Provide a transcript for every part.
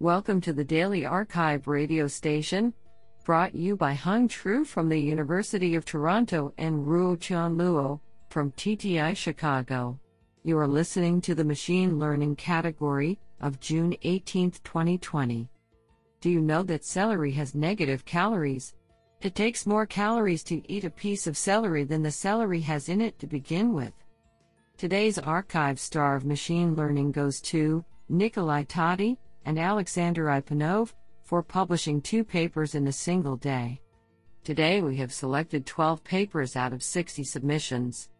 Welcome to the Daily Archive radio station, brought you by Hung Tru from the University of Toronto and Ruo Chan Luo from TTI Chicago. You are listening to the Machine Learning category of June 18, 2020. Do you know that celery has negative calories? It takes more calories to eat a piece of celery than the celery has in it to begin with. Today's archive star of machine learning goes to Nikolai Tati and Alexander Ipanov for publishing two papers in a single day. Today we have selected 12 papers out of 60 submissions.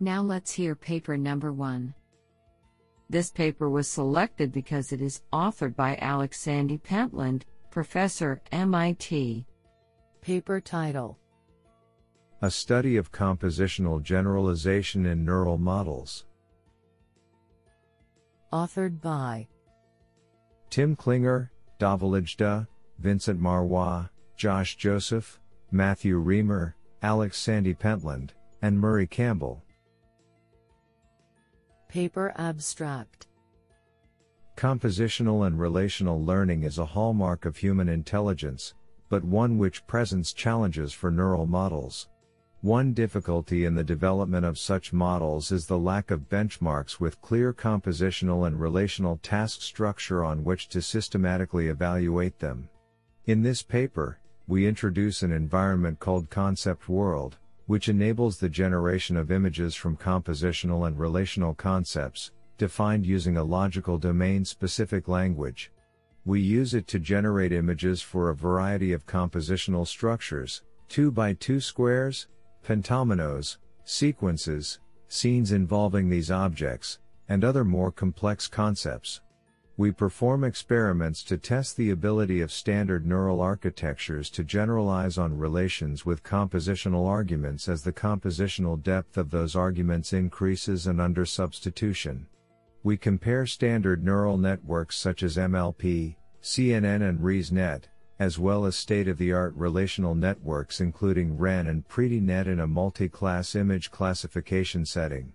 Now let's hear paper number one. This paper was selected because it is authored by Alex Sandy Pentland, Professor, MIT. Paper title A Study of Compositional Generalization in Neural Models. Authored by Tim Klinger, Dhaval Adjodah, Vincent Marois, Josh Joseph, Matthew Riemer, Alex Sandy Pentland, and Murray Campbell. Paper Abstract Compositional and relational learning is a hallmark of human intelligence, but one which presents challenges for neural models. One difficulty in the development of such models is the lack of benchmarks with clear compositional and relational task structure on which to systematically evaluate them. In this paper, we introduce an environment called Concept World, which enables the generation of images from compositional and relational concepts, defined using a logical domain specific language. We use it to generate images for a variety of compositional structures, 2 by 2 squares, pentominoes, sequences, scenes involving these objects, and other more complex concepts. We perform experiments to test the ability of standard neural architectures to generalize on relations with compositional arguments as the compositional depth of those arguments increases and under substitution. We compare standard neural networks such as MLP, CNN and ResNet, as well as state-of-the-art relational networks including REN and PrediNet in a multi-class image classification setting.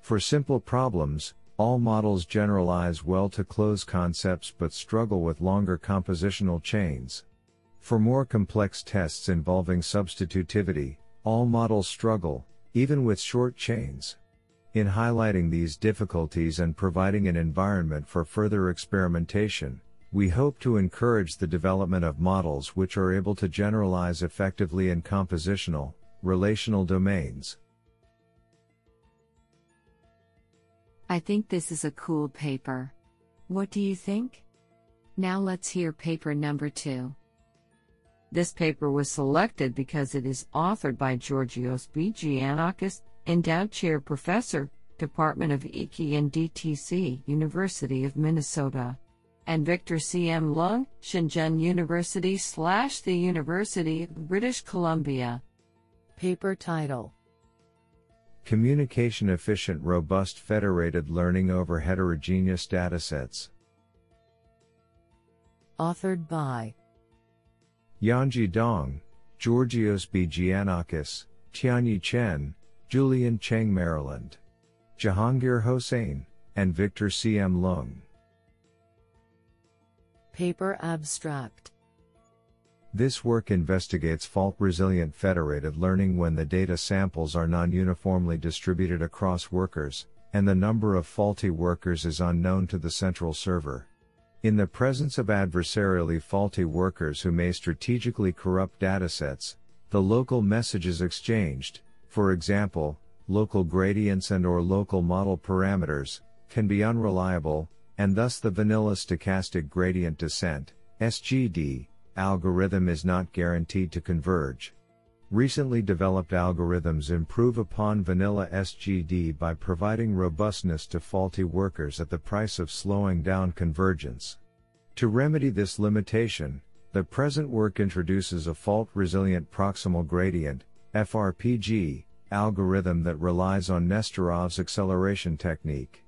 For simple problems, all models generalize well to close concepts but struggle with longer compositional chains. For more complex tests involving substitutivity, all models struggle, even with short chains. In highlighting these difficulties and providing an environment for further experimentation, we hope to encourage the development of models which are able to generalize effectively in compositional, relational domains. I think this is a cool paper. What do you think? Now let's hear paper number two. This paper was selected because it is authored by Georgios B. Giannakis, Endowed Chair Professor, Department of Ecology and DTC, University of Minnesota and Victor C.M. Leung, Shenzhen University slash the University of British Columbia. Paper title Communication Efficient Robust Federated Learning over Heterogeneous Datasets. Authored by Yanji Dong, Georgios B. Giannakis, Tianyi Chen, Julian Cheng Maryland, Jahangir Hossain, and Victor C. M. Leung. Paper Abstract This work investigates fault resilient federated learning when the data samples are non uniformly distributed across workers, and the number of faulty workers is unknown to the central server. In the presence of adversarially faulty workers who may strategically corrupt datasets, the local message is exchanged, for example, local gradients and or local model parameters, can be unreliable, and thus the vanilla stochastic gradient descent SGD algorithm is not guaranteed to converge. Recently developed algorithms improve upon vanilla SGD by providing robustness to faulty workers at the price of slowing down convergence. To remedy this limitation, the present work introduces a fault resilient proximal gradient FRPG algorithm that relies on Nesterov's acceleration technique.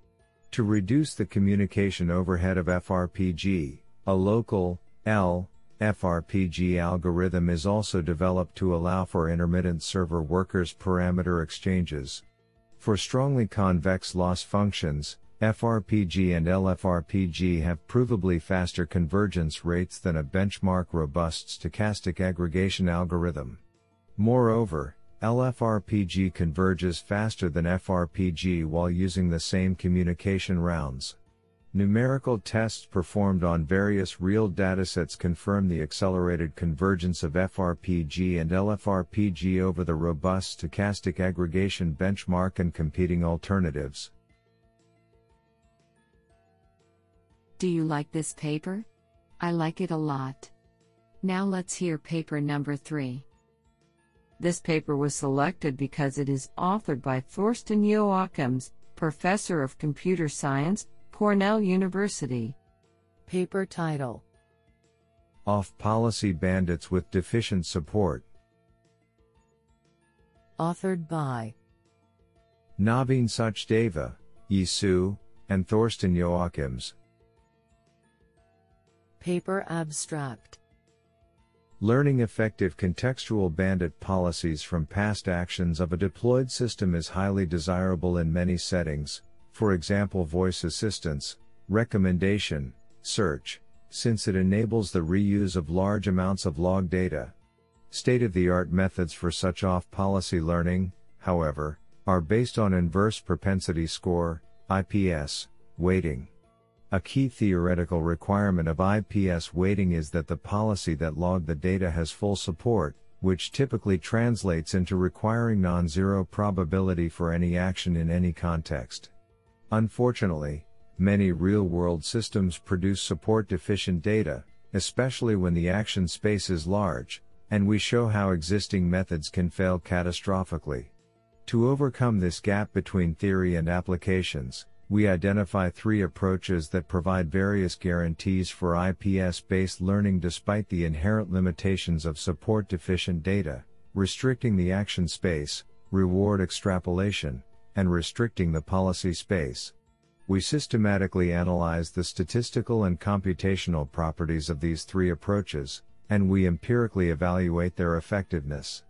To reduce the communication overhead of FRPG, a local L FRPG algorithm is also developed to allow for intermittent server workers parameter exchanges. For strongly convex loss functions, FRPG and LFRPG have provably faster convergence rates than a benchmark robust stochastic aggregation algorithm. Moreover, LFRPG converges faster than FRPG while using the same communication rounds. Numerical tests performed on various real datasets confirm the accelerated convergence of FRPG and LFRPG over the robust stochastic aggregation benchmark and competing alternatives. Do you like this paper? I like it a lot. Now let's hear paper number 3. This paper was selected because it is authored by Thorsten Joachims, Professor of Computer Science, Cornell University. Paper title Off policy bandits with deficient support. Authored by Naveen Sachdeva, Yi Su, and Thorsten Joachims. Paper abstract Learning effective contextual bandit policies from past actions of a deployed system is highly desirable in many settings, for example voice assistance, recommendation, search, since it enables the reuse of large amounts of log data. State-of-the-art methods for such off-policy learning, however, are based on inverse propensity score, IPS, weighting. A key theoretical requirement of IPS weighting is that the policy that logged the data has full support, which typically translates into requiring non-zero probability for any action in any context. Unfortunately, many real-world systems produce support deficient data, especially when the action space is large, and we show how existing methods can fail catastrophically. To overcome this gap between theory and applications, we identify three approaches that provide various guarantees for IPS based learning despite the inherent limitations of support deficient data, restricting the action space, reward extrapolation, and restricting the policy space. We systematically analyze the statistical and computational properties of these three approaches, and we empirically evaluate their effectiveness.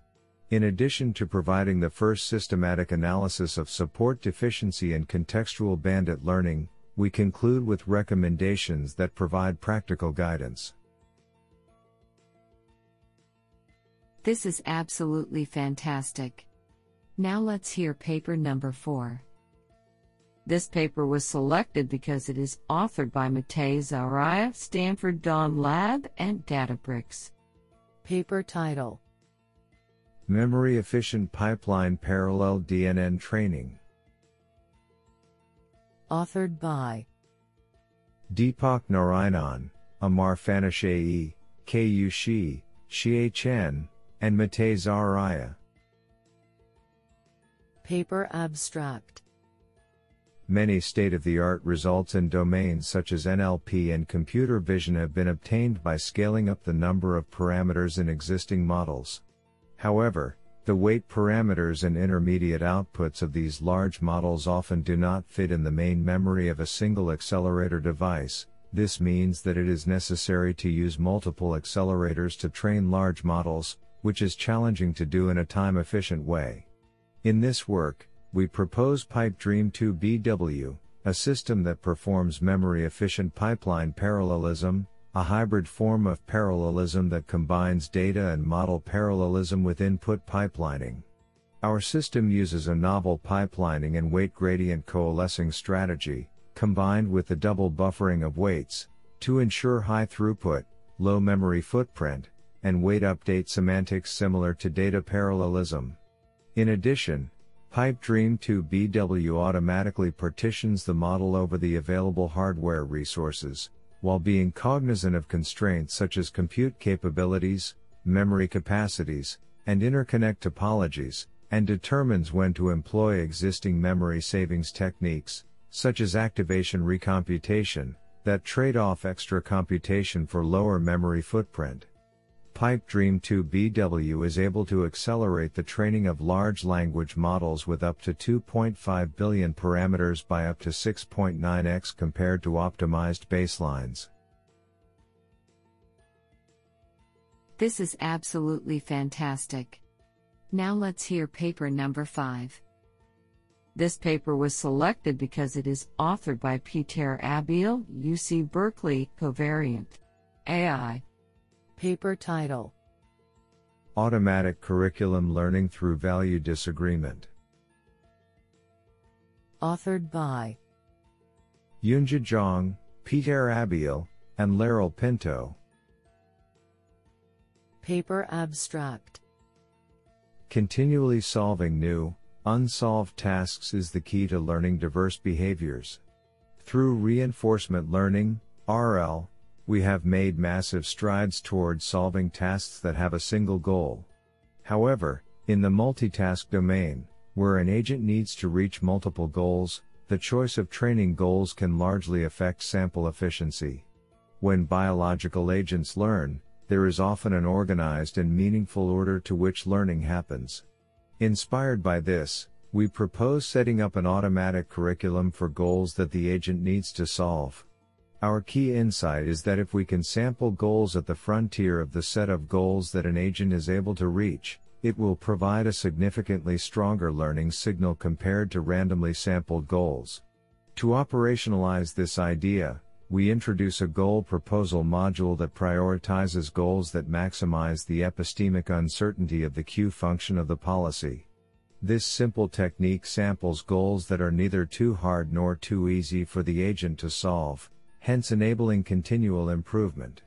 In addition to providing the first systematic analysis of support deficiency and contextual bandit learning, we conclude with recommendations that provide practical guidance. This is absolutely fantastic. Now let's hear paper number 4. This paper was selected because it is authored by Matei Zaharia, Stanford Dawn Lab, and Databricks. Paper title Memory Efficient Pipeline Parallel DNN Training. Authored by Deepak Narayanan, Amar Phanishayee, Ku Shi, Xie Chen, and Matei Zaharia. Paper abstract Many state of the art results in domains such as NLP and computer vision have been obtained by scaling up the number of parameters in existing models. However, the weight parameters and intermediate outputs of these large models often do not fit in the main memory of a single accelerator device. This means that it is necessary to use multiple accelerators to train large models, which is challenging to do in a time efficient way. In this work, we propose PipeDream 2 BW, a system that performs memory efficient pipeline parallelism, a hybrid form of parallelism that combines data and model parallelism with input pipelining. Our system uses a novel pipelining and weight gradient coalescing strategy, combined with the double buffering of weights, to ensure high throughput, low memory footprint, and weight update semantics similar to data parallelism. In addition, PipeDream 2 BW automatically partitions the model over the available hardware resources, while being cognizant of constraints such as compute capabilities, memory capacities, and interconnect topologies, and determines when to employ existing memory savings techniques, such as activation recomputation, that trade off extra computation for lower memory footprint. PipeDream 2 BW is able to accelerate the training of large language models with up to 2.5 billion parameters by up to 6.9x compared to optimized baselines. This is absolutely fantastic. Now let's hear paper number 5. This paper was selected because it is authored by Peter Abbeel, UC Berkeley, Covariant AI. Paper title Automatic Curriculum Learning Through Value Disagreement. Authored by Yunjia Zhang, Peter Abbeel, and Lerrel Pinto. Paper abstract Continually solving new, unsolved tasks is the key to learning diverse behaviors. Through reinforcement learning, RL, we have made massive strides towards solving tasks that have a single goal. However, in the multitask domain, where an agent needs to reach multiple goals, the choice of training goals can largely affect sample efficiency. When biological agents learn, there is often an organized and meaningful order to which learning happens. Inspired by this, we propose setting up an automatic curriculum for goals that the agent needs to solve. Our key insight is that if we can sample goals at the frontier of the set of goals that an agent is able to reach, it will provide a significantly stronger learning signal compared to randomly sampled goals. To operationalize this idea, we introduce a goal proposal module that prioritizes goals that maximize the epistemic uncertainty of the Q function of the policy. This simple technique samples goals that are neither too hard nor too easy for the agent to solve, hence enabling continual improvement.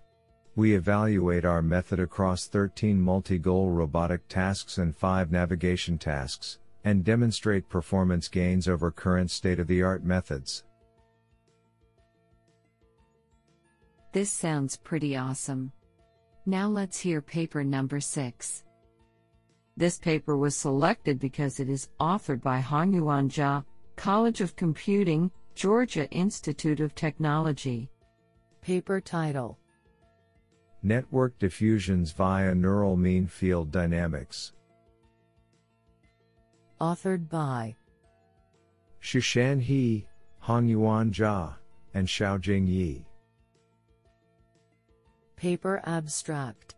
We evaluate our method across 13 multi-goal robotic tasks and 5 navigation tasks, and demonstrate performance gains over current state-of-the-art methods. This sounds pretty awesome. Now let's hear paper number 6. This paper was selected because it is authored by Hongyuan Zha, College of Computing, Georgia Institute of Technology. Paper title Network diffusions via neural mean field dynamics. Authored by Shushan He, Hongyuan Zha, and Xiaojing Ye. Paper abstract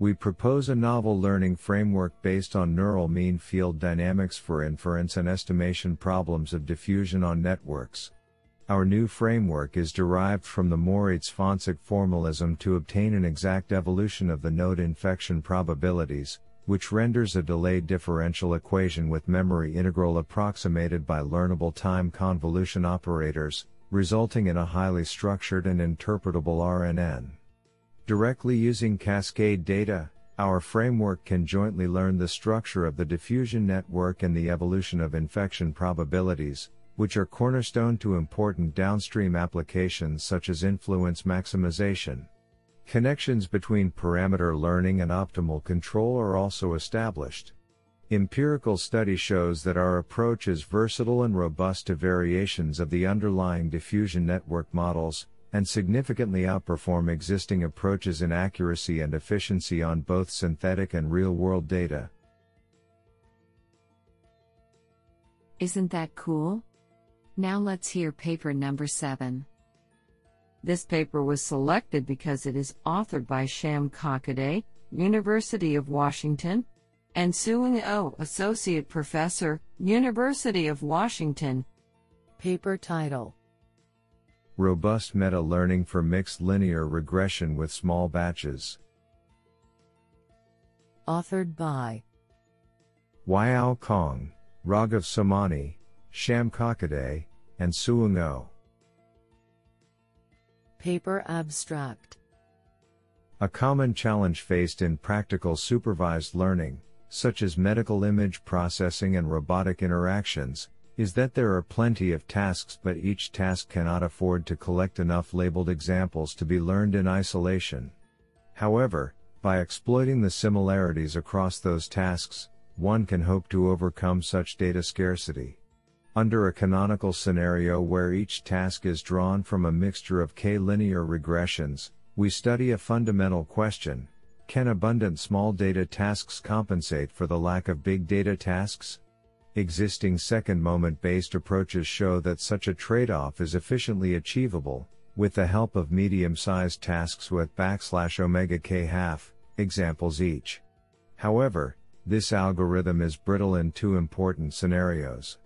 we propose a novel learning framework based on neural mean field dynamics for inference and estimation problems of diffusion on networks. Our new framework is derived from the Mori-Zwanzig formalism to obtain an exact evolution of the node infection probabilities, which renders a delayed differential equation with memory integral approximated by learnable time convolution operators, resulting in a highly structured and interpretable RNN. Directly using cascade data, our framework can jointly learn the structure of the diffusion network and the evolution of infection probabilities, which are cornerstone to important downstream applications such as influence maximization. Connections between parameter learning and optimal control are also established. Empirical study shows that our approach is versatile and robust to variations of the underlying diffusion network models, and significantly outperform existing approaches in accuracy and efficiency on both synthetic and real world data. Isn't that cool? Now let's hear paper number 7. This paper was selected because it is authored by Sham Kakade, University of Washington, and Sewoong Oh, Associate Professor, University of Washington. Paper title Robust meta learning for mixed linear regression with small batches. Authored by Weihao Kong, Raghav Somani, Sham Kakade, and Sewoong Oh. Paper abstract A common challenge faced in practical supervised learning, such as medical image processing and robotic interactions, is that there are plenty of tasks but each task cannot afford to collect enough labeled examples to be learned in isolation. However, by exploiting the similarities across those tasks, one can hope to overcome such data scarcity. Under a canonical scenario where each task is drawn from a mixture of k-linear regressions, we study a fundamental question, can abundant small data tasks compensate for the lack of big data tasks? Existing second moment based approaches show that such a trade off is efficiently achievable, with the help of medium sized tasks with backslash omega k half examples each. However, this algorithm is brittle in two important scenarios.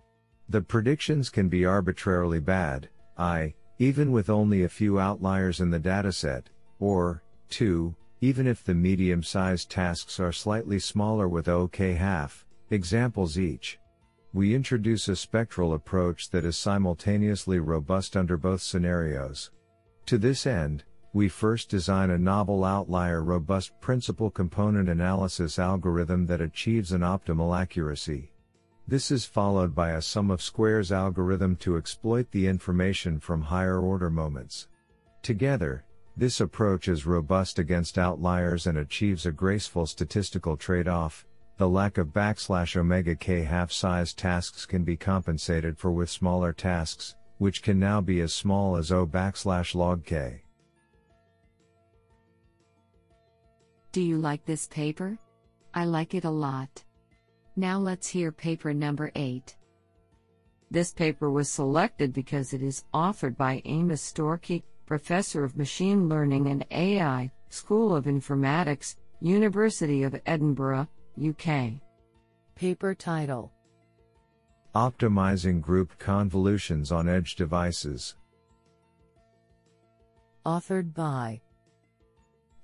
The predictions can be arbitrarily bad, i, even with only a few outliers in the dataset, or, 2, even if the medium sized tasks are slightly smaller with OK half, examples each. We introduce a spectral approach that is simultaneously robust under both scenarios. To this end, we first design a novel outlier robust principal component analysis algorithm that achieves an optimal accuracy. This is followed by a sum of squares algorithm to exploit the information from higher order moments. Together, this approach is robust against outliers and achieves a graceful statistical trade-off. The lack of backslash omega k half-sized tasks can be compensated for with smaller tasks, which can now be as small as O backslash log k. Do you like this paper? I like it a lot. Now let's hear paper number 8. This paper was selected because it is authored by Amos Storkey, Professor of Machine Learning and AI, School of Informatics, University of Edinburgh, UK. Paper title Optimizing Group Convolutions on Edge Devices. Authored by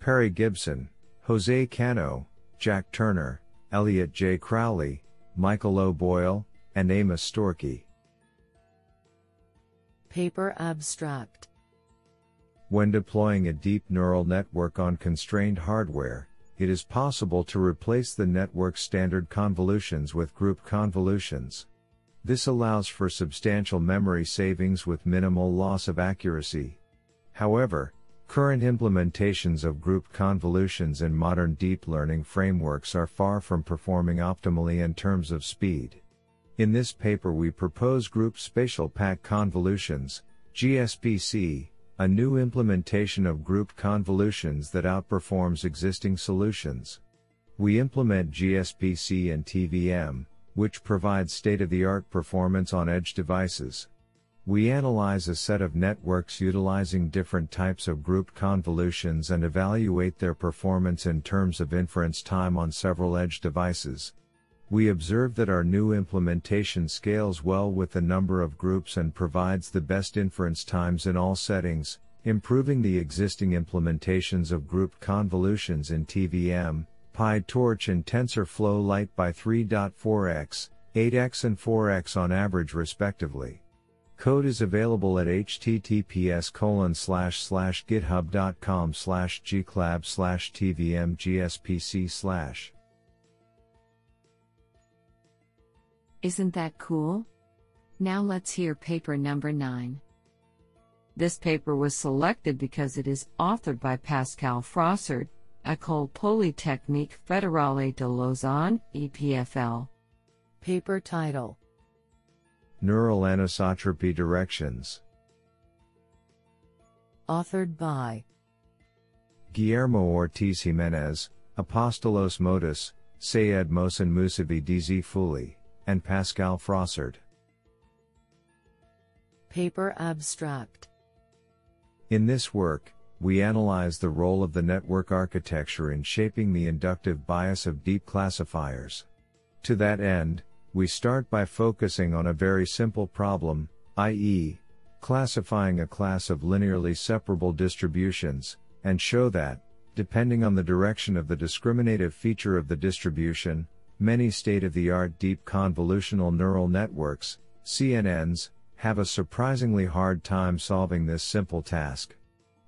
Perry Gibson, Jose Cano, Jack Turner, Elliot J. Crowley, Michael O. Boyle, and Amos Storkey. Paper abstract When deploying a deep neural network on constrained hardware, it is possible to replace the network's standard convolutions with group convolutions. This allows for substantial memory savings with minimal loss of accuracy. However, current implementations of group convolutions in modern deep learning frameworks are far from performing optimally in terms of speed. In this paper we propose group spatial pack convolutions, GSPC, a new implementation of group convolutions that outperforms existing solutions. We implement GSPC and TVM, which provides state-of-the-art performance on edge devices. We analyze a set of networks utilizing different types of group convolutions and evaluate their performance in terms of inference time on several edge devices. We observe that our new implementation scales well with the number of groups and provides the best inference times in all settings, improving the existing implementations of group convolutions in TVM, PyTorch and TensorFlow Lite by 3.4x, 8x and 4x on average respectively. Code is available at https github.com gclab slash Isn't that cool? Now let's hear paper number 9. This paper was selected because it is authored by Pascal Frossard, École Polytechnique Fédérale de Lausanne, EPFL. Paper title Neural anisotropy directions. Authored by Guillermo Ortiz Jimenez, Apostolos Modas, Sayed Mohsen Mousavi Dezfooli, and Pascal Frossard. Paper abstract In this work, we analyze the role of the network architecture in shaping the inductive bias of deep classifiers. To that end, we start by focusing on a very simple problem, i.e., classifying a class of linearly separable distributions, and show that, depending on the direction of the discriminative feature of the distribution, many state-of-the-art deep convolutional neural networks, CNNs, have a surprisingly hard time solving this simple task.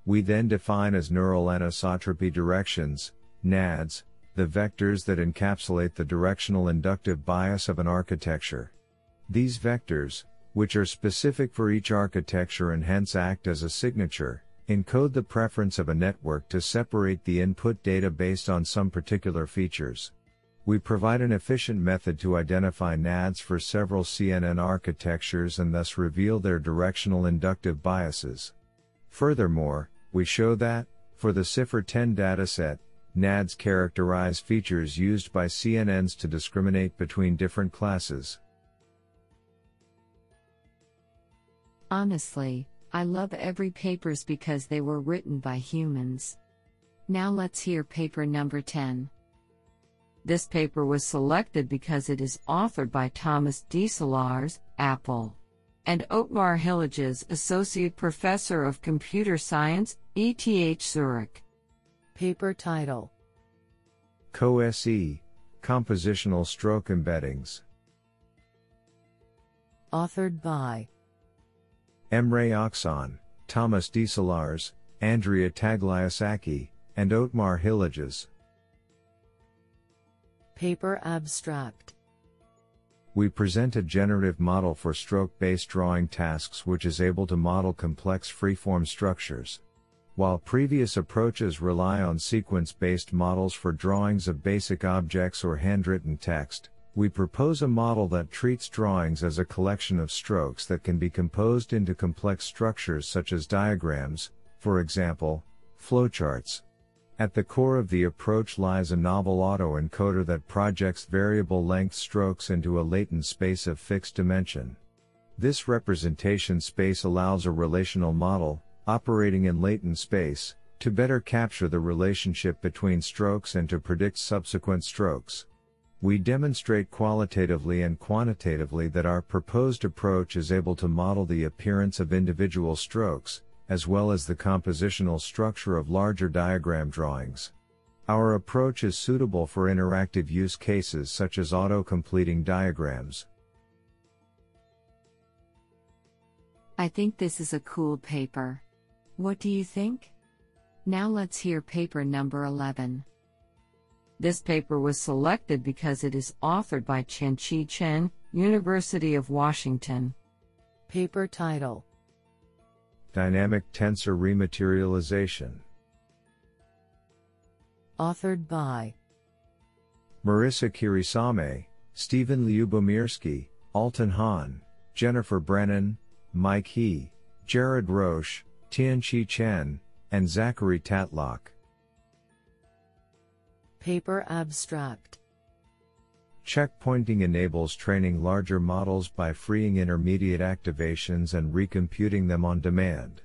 We then define as neural anisotropy directions, NADs, the vectors that encapsulate the directional inductive bias of an architecture. These vectors, which are specific for each architecture and hence act as a signature, encode the preference of a network to separate the input data based on some particular features. We provide an efficient method to identify NADs for several CNN architectures and thus reveal their directional inductive biases. Furthermore, we show that, for the CIFAR 10 dataset, NADs characterize features used by CNNs to discriminate between different classes. Honestly, I love every papers because they were written by humans. Now let's hear paper number 10. This paper was selected because it is authored by Thomas Deselaers, Apple, and Otmar Hilliges, Associate Professor of Computer Science, ETH Zurich. Paper title Co-SE, Compositional Stroke Embeddings. Authored by Emre Aksan, Thomas Deselaers, Andrea Tagliasacchi, and Otmar Hilliges. Paper Abstract We present a generative model for stroke-based drawing tasks which is able to model complex freeform structures. While previous approaches rely on sequence-based models for drawings of basic objects or handwritten text, we propose a model that treats drawings as a collection of strokes that can be composed into complex structures such as diagrams, for example, flowcharts. At the core of the approach lies a novel autoencoder that projects variable length strokes into a latent space of fixed dimension. This representation space allows a relational model, operating in latent space, to better capture the relationship between strokes and to predict subsequent strokes. We demonstrate qualitatively and quantitatively that our proposed approach is able to model the appearance of individual strokes, as well as the compositional structure of larger diagram drawings. Our approach is suitable for interactive use cases such as auto-completing diagrams. I think this is a cool paper. What do you think? Now let's hear paper number 11. This paper was selected because it is authored by Tianqi Chen, University of Washington. Paper title Dynamic Tensor Rematerialization. Authored by Marissa Kirisame, Stephen Lyubomirsky, Altan Haan, Jennifer Brennan, Mike He, Jared Roesch, Tianqi Chen, and Zachary Tatlock. Paper Abstract Checkpointing enables training larger models by freeing intermediate activations and recomputing them on demand.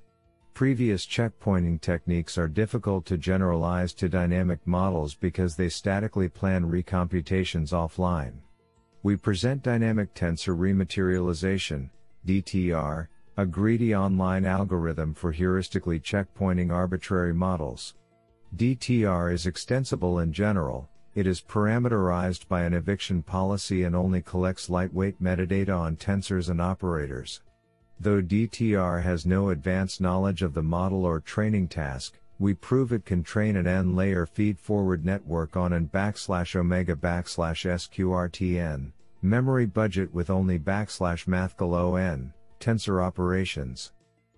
Previous checkpointing techniques are difficult to generalize to dynamic models because they statically plan recomputations offline. We present dynamic tensor rematerialization, DTR, a greedy online algorithm for heuristically checkpointing arbitrary models. DTR is extensible in general, it is parameterized by an eviction policy and only collects lightweight metadata on tensors and operators. Though DTR has no advanced knowledge of the model or training task, we prove it can train an n-layer feed-forward network on an backslash omega backslash sqrtn, memory budget with only backslash mathcal on, tensor operations.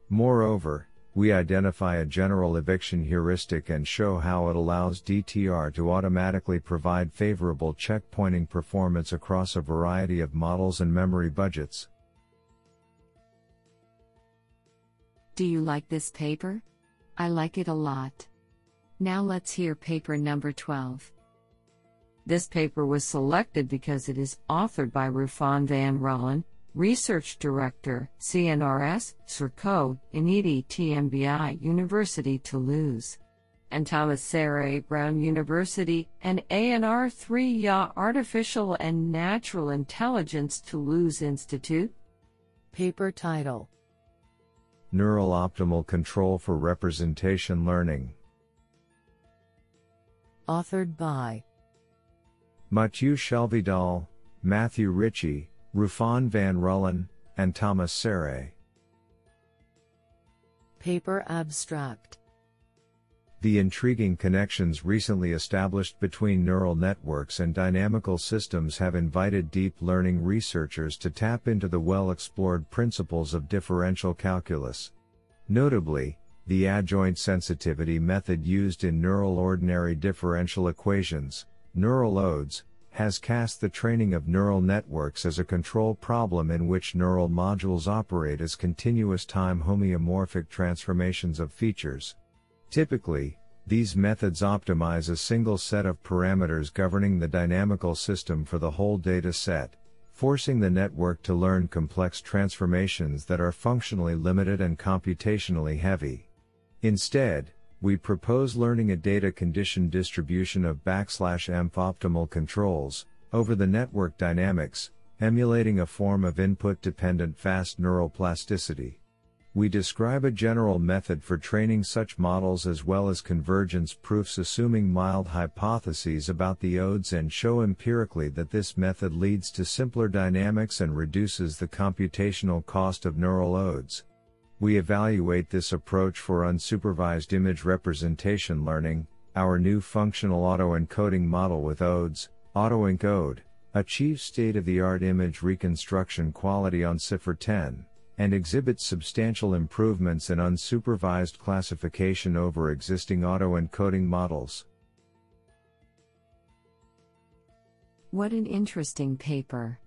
Moreover, we identify a general eviction heuristic and show how it allows DTR to automatically provide favorable checkpointing performance across a variety of models and memory budgets. Do you like this paper? I like it a lot. Now let's hear paper number 12. This paper was selected because it is authored by Rufin van Rullen, Research Director, CNRS, CERCO, INITI TMBI University Toulouse. And Thomas Serre Brown University and ANR 3 Ya Artificial and Natural Intelligence Toulouse Institute. Paper title Neural Optimal Control for Representation Learning. Authored by Mathieu Chalvidal, Matthew Ricci, Rufin van Rullen, and Thomas Serre. Paper Abstract The intriguing connections recently established between neural networks and dynamical systems have invited deep learning researchers to tap into the well explored principles of differential calculus. Notably, the adjoint sensitivity method used in neural ordinary differential equations, neural ODEs, has cast the training of neural networks as a control problem in which neural modules operate as continuous time homeomorphic transformations of features. Typically, these methods optimize a single set of parameters governing the dynamical system for the whole data set, forcing the network to learn complex transformations that are functionally limited and computationally heavy. Instead, we propose learning a data condition distribution of backslash env optimal controls over the network dynamics, emulating a form of input dependent fast neural plasticity. We describe a general method for training such models as well as convergence proofs assuming mild hypotheses about the ODEs and show empirically that this method leads to simpler dynamics and reduces the computational cost of neural ODEs. We evaluate this approach for unsupervised image representation learning, our new functional autoencoding model with ODEs, AutoEncode, achieves state of the art image reconstruction quality on CIFAR 10 and exhibits substantial improvements in unsupervised classification over existing autoencoding models. What an interesting paper.